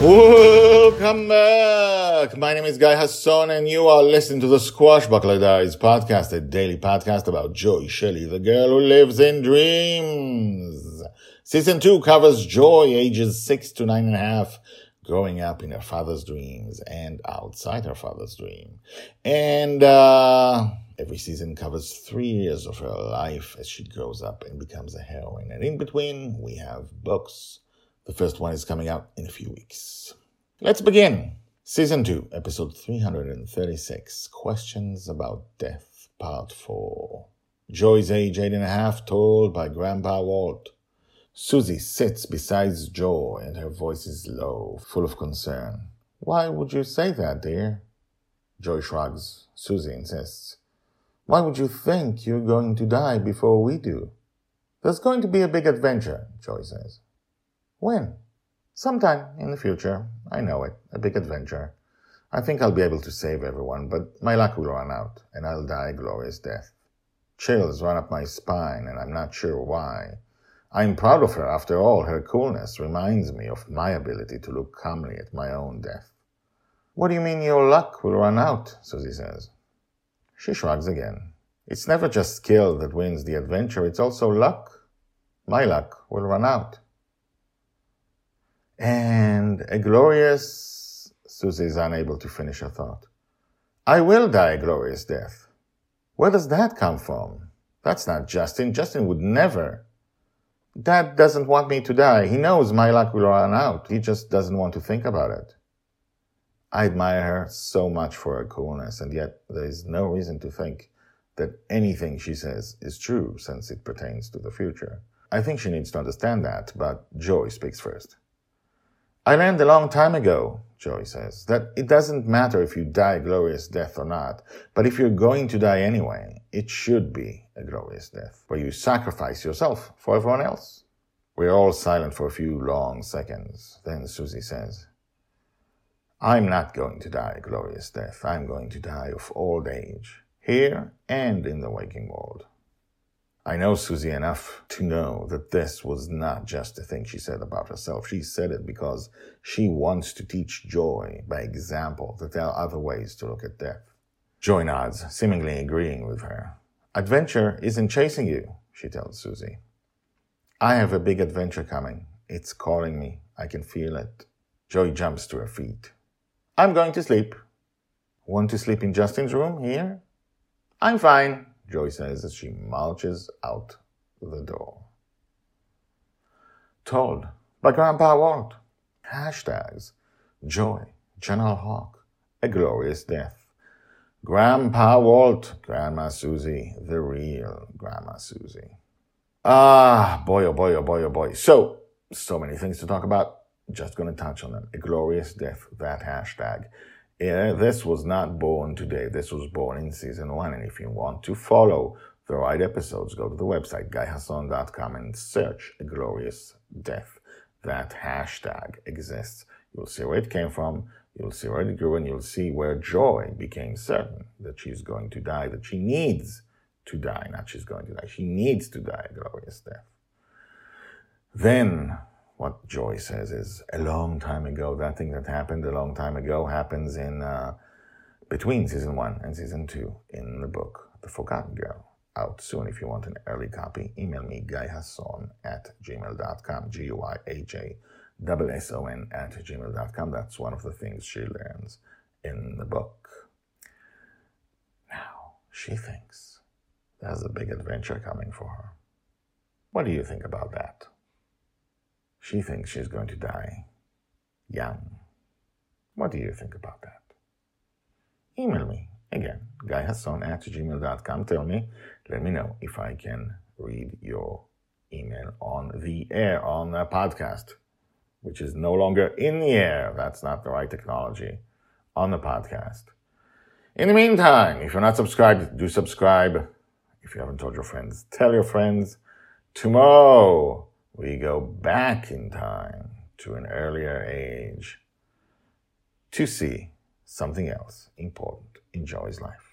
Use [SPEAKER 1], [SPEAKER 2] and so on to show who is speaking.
[SPEAKER 1] Welcome back. My name is Guy Hasson, and you are listening to the Squashbuckler Diaries podcast, a daily podcast about Joy Shelley, the girl who lives in dreams. Season two covers Joy, ages six to nine and a half, growing up in her father's dreams and outside her father's dream. And uh, every season covers three years of her life as she grows up and becomes a heroine. And in between, we have books the first one is coming out in a few weeks. Let's begin. Season 2, episode 336 Questions About Death, Part 4. Joy's age eight and a half, told by Grandpa Walt. Susie sits beside Joy and her voice is low, full of concern. Why would you say that, dear? Joy shrugs. Susie insists. Why would you think you're going to die before we do? There's going to be a big adventure, Joy says. When? Sometime in the future. I know it. A big adventure. I think I'll be able to save everyone, but my luck will run out, and I'll die a glorious death. Chills run up my spine, and I'm not sure why. I'm proud of her. After all, her coolness reminds me of my ability to look calmly at my own death. What do you mean your luck will run out? Susie says. She shrugs again. It's never just skill that wins the adventure, it's also luck. My luck will run out. And a glorious, Susie is unable to finish her thought. I will die a glorious death. Where does that come from? That's not Justin. Justin would never. Dad doesn't want me to die. He knows my luck will run out. He just doesn't want to think about it. I admire her so much for her coolness, and yet there is no reason to think that anything she says is true since it pertains to the future. I think she needs to understand that, but Joy speaks first. I learned a long time ago, Joy says, that it doesn't matter if you die a glorious death or not, but if you're going to die anyway, it should be a glorious death, where you sacrifice yourself for everyone else. We're all silent for a few long seconds. Then Susie says, I'm not going to die a glorious death. I'm going to die of old age, here and in the waking world. I know Susie enough to know that this was not just a thing she said about herself. She said it because she wants to teach Joy by example that there are other ways to look at death. Joy nods, seemingly agreeing with her. Adventure isn't chasing you, she tells Susie. I have a big adventure coming. It's calling me. I can feel it. Joy jumps to her feet. I'm going to sleep. Want to sleep in Justin's room here? I'm fine, Joy says as she marches out the door. Told by Grandpa Walt. Hashtags Joy, General Hawk, A Glorious Death. Grandpa Walt, Grandma Susie, the real Grandma Susie. Ah, boy, oh boy, oh boy, oh boy. So, so many things to talk about. Just gonna touch on them. A glorious death, that hashtag. Yeah, this was not born today. This was born in season one. And if you want to follow the right episodes, go to the website, guyhasson.com and search a glorious death. That hashtag exists. You'll see where it came from. You'll see where it grew and you'll see where joy became certain that she's going to die, that she needs to die, not she's going to die. She needs to die a glorious death. Then what Joy says is a long time ago. That thing that happened a long time ago happens in uh, between season one and season two in the book The Forgotten Girl. Out soon. If you want an early copy, email me guyhasson at gmail.com. G U I A S O N at gmail.com. That's one of the things she learns in the book. Now, she thinks there's a big adventure coming for her. What do you think about that? She thinks she's going to die young. What do you think about that? Email me Again, guyhasson at gmail.com. Tell me, let me know if I can read your email on the air, on a podcast, which is no longer in the air. That's not the right technology. On the podcast. In the meantime, if you're not subscribed, do subscribe. If you haven't told your friends, tell your friends. Tomorrow, we go back in time to an earlier age to see something else important in Joy's life.